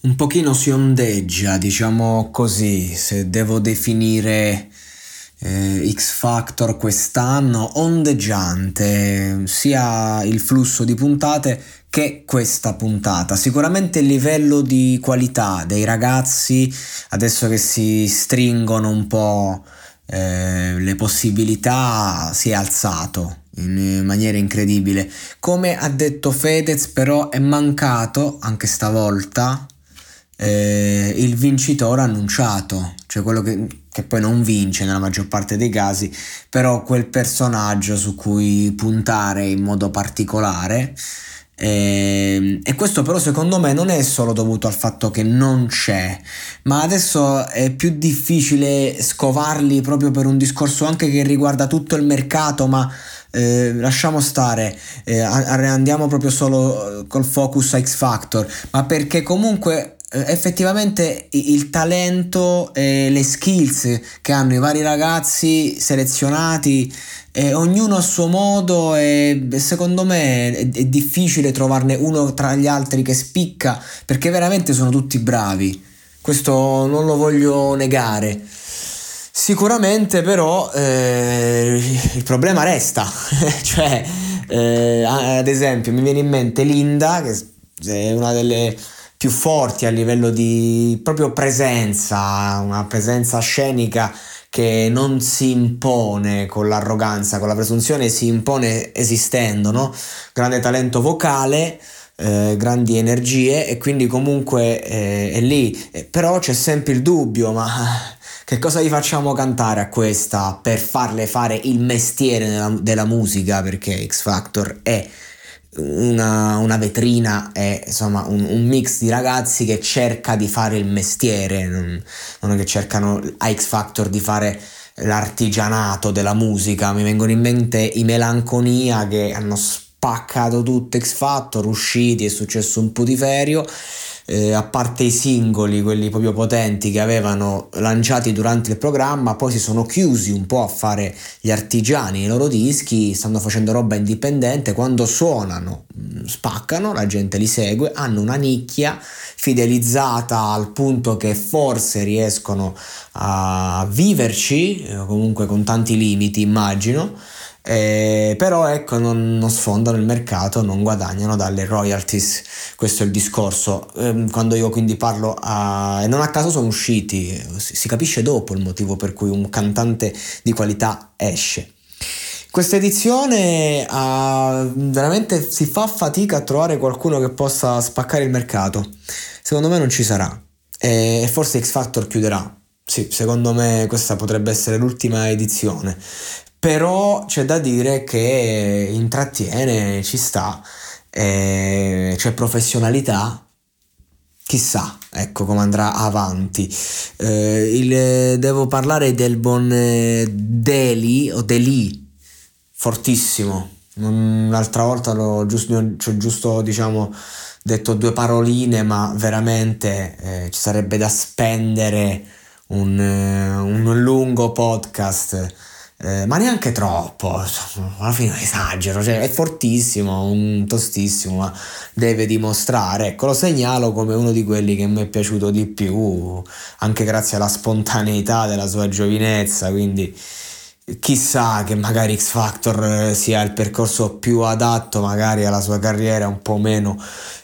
Un pochino si ondeggia, diciamo così, se devo definire eh, X Factor quest'anno, ondeggiante, sia il flusso di puntate che questa puntata. Sicuramente il livello di qualità dei ragazzi, adesso che si stringono un po' eh, le possibilità, si è alzato in maniera incredibile. Come ha detto Fedez, però è mancato anche stavolta eh, il vincitore annunciato, cioè quello che, che, poi non vince nella maggior parte dei casi, però quel personaggio su cui puntare in modo particolare. Eh, e questo però secondo me non è solo dovuto al fatto che non c'è, ma adesso è più difficile scovarli proprio per un discorso anche che riguarda tutto il mercato, ma eh, lasciamo stare, eh, andiamo proprio solo col focus a X Factor, ma perché comunque eh, effettivamente il talento e le skills che hanno i vari ragazzi selezionati eh, ognuno a suo modo e secondo me è, è, difficile trovarne uno tra gli altri che spicca perché veramente sono tutti bravi. Questo non lo voglio negare. Sicuramente però eh, il problema resta. Cioè eh, ad esempio mi viene in mente Linda che è una delle più forti a livello di proprio presenza, una presenza scenica che non si impone con l'arroganza, con la presunzione, si impone esistendo, no? Grande talento vocale, eh, grandi energie e quindi comunque eh, è lì, eh, però c'è sempre il dubbio, ma che cosa gli facciamo cantare a questa per farle fare il mestiere della, della musica? Perché X Factor è una, una vetrina è insomma un, un, mix di ragazzi che cerca di fare il mestiere, non, non che cercano a X Factor di fare l'artigianato della musica, mi vengono in mente i Melanconia che hanno spaccato tutto X Factor, usciti, è successo un putiferio eh, a parte i singoli, quelli proprio potenti che avevano lanciati durante il programma, poi si sono chiusi un po' a fare gli artigiani, i loro dischi, stanno facendo roba indipendente, quando suonano mm, spaccano, la gente li segue, hanno una nicchia fidelizzata al punto che forse riescono a viverci, eh, comunque con tanti limiti immagino, eh, però ecco non, non, sfondano il mercato, non guadagnano dalle royalties, questo è il discorso. Eh, quando io quindi parlo a... e non a caso sono usciti, si, capisce dopo il motivo per cui un cantante di qualità esce. Questa edizione uh, veramente si fa fatica a trovare qualcuno che possa spaccare il mercato. Secondo me non ci sarà. E forse X Factor chiuderà. Sì, secondo me questa potrebbe essere l'ultima edizione però c'è da dire che intrattiene, ci sta, eh, c'è professionalità, chissà ecco come andrà avanti eh, il, devo parlare del buon eh, Deli o Deli fortissimo l'altra volta l'ho giusto, giusto diciamo detto due paroline, ma veramente eh, ci sarebbe da spendere un, eh, un lungo podcast. Eh, ma neanche troppo, alla fine esagero, cioè è fortissimo, un tostissimo, ma deve dimostrare, ecco lo segnalo come uno di quelli che mi è piaciuto di più, anche grazie alla spontaneità della sua giovinezza, quindi chissà che magari X Factor eh, sia il percorso più adatto magari alla sua carriera, un po' meno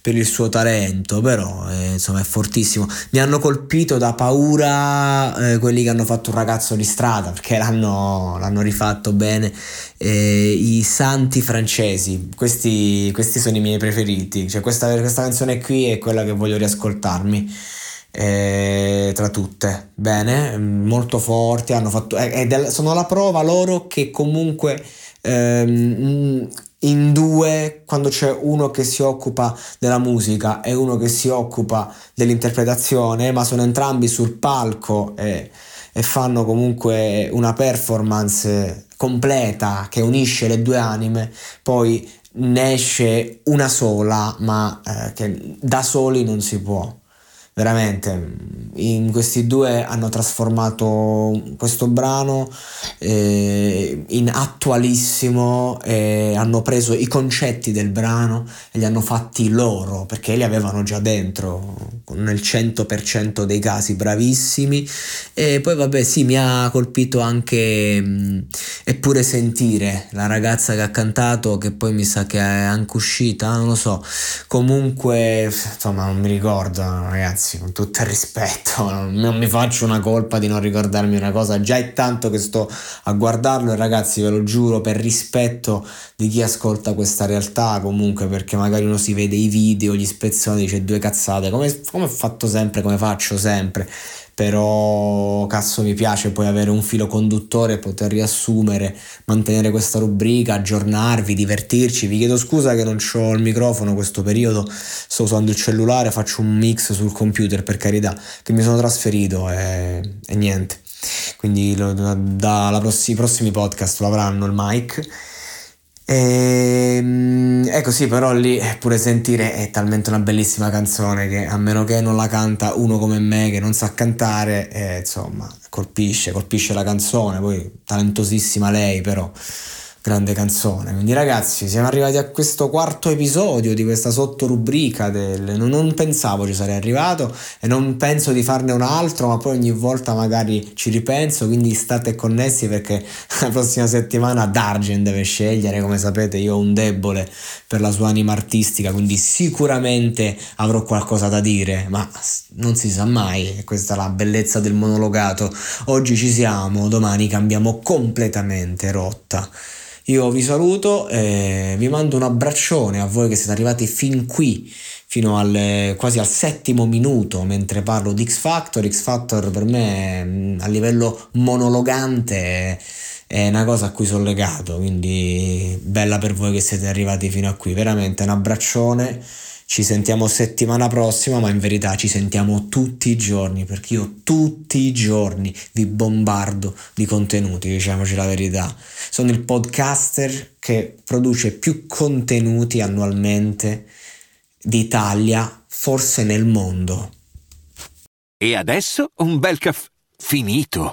per il suo talento, però eh, insomma è fortissimo. Mi hanno colpito da paura eh, quelli che hanno fatto un ragazzo di strada, perché l'hanno, l'hanno rifatto bene, eh, i santi francesi, questi, questi, sono i miei preferiti, cioè questa, questa canzone qui è quella che voglio riascoltarmi eh, tra tutte. Bene, molto forti, hanno fatto, eh, del, sono la prova loro che comunque ehm, in due, quando c'è uno che si occupa della musica e uno che si occupa dell'interpretazione, ma sono entrambi sul palco e, e fanno comunque una performance completa che unisce le due anime, poi ne esce una sola, ma eh, che da soli non si può veramente in questi due hanno trasformato questo brano eh, in attualissimo e hanno preso i concetti del brano e li hanno fatti loro perché li avevano già dentro nel 100% dei casi bravissimi. E poi vabbè sì mi ha colpito anche mh, eppure sentire la ragazza che ha cantato che poi mi sa che è anche uscita non lo so. Comunque insomma non mi ricordo ragazzi ragazzi, con tutto il rispetto, non mi faccio una colpa di non ricordarmi una cosa, già è tanto che sto a guardarlo e ragazzi ve lo giuro per rispetto di chi ascolta questa realtà comunque perché magari uno si vede i video, gli spezzoni, dice due cazzate, come, come ho fatto sempre, come faccio sempre però cazzo mi piace poi avere un filo conduttore, poter riassumere, mantenere questa rubrica, aggiornarvi, divertirci. Vi chiedo scusa che non ho il microfono questo periodo, sto usando il cellulare, faccio un mix sul computer per carità, che mi sono trasferito e, e niente. Quindi dai prossimi podcast lo avranno il mic e, ehm, ecco sì, però lì pure sentire è talmente una bellissima canzone che a meno che non la canta uno come me che non sa cantare, eh, insomma, colpisce, colpisce la canzone, poi talentosissima lei però grande canzone. Quindi ragazzi, siamo arrivati a questo quarto episodio di questa sottorubrica del non, non pensavo ci sarei arrivato e non penso di farne un altro, ma poi ogni volta magari ci ripenso, quindi state connessi perché la prossima settimana Dargen deve scegliere, come sapete io ho un debole per la sua anima artistica, quindi sicuramente avrò qualcosa da dire, ma non si sa mai, questa è la bellezza del monologato. Oggi ci siamo, domani cambiamo completamente rotta. Io vi saluto e vi mando un abbraccione a voi che siete arrivati fin qui, fino al, quasi al settimo minuto mentre parlo di X Factor. X Factor per me mm, a livello monologante è una cosa a cui sono legato, quindi bella per voi che siete arrivati fino a qui. Veramente un abbraccione ci sentiamo settimana prossima, ma in verità ci sentiamo tutti i giorni perché io tutti i giorni vi bombardo di contenuti, diciamoci la verità. Sono il podcaster che produce più contenuti annualmente d'Italia, forse nel mondo. E adesso un bel caffè finito.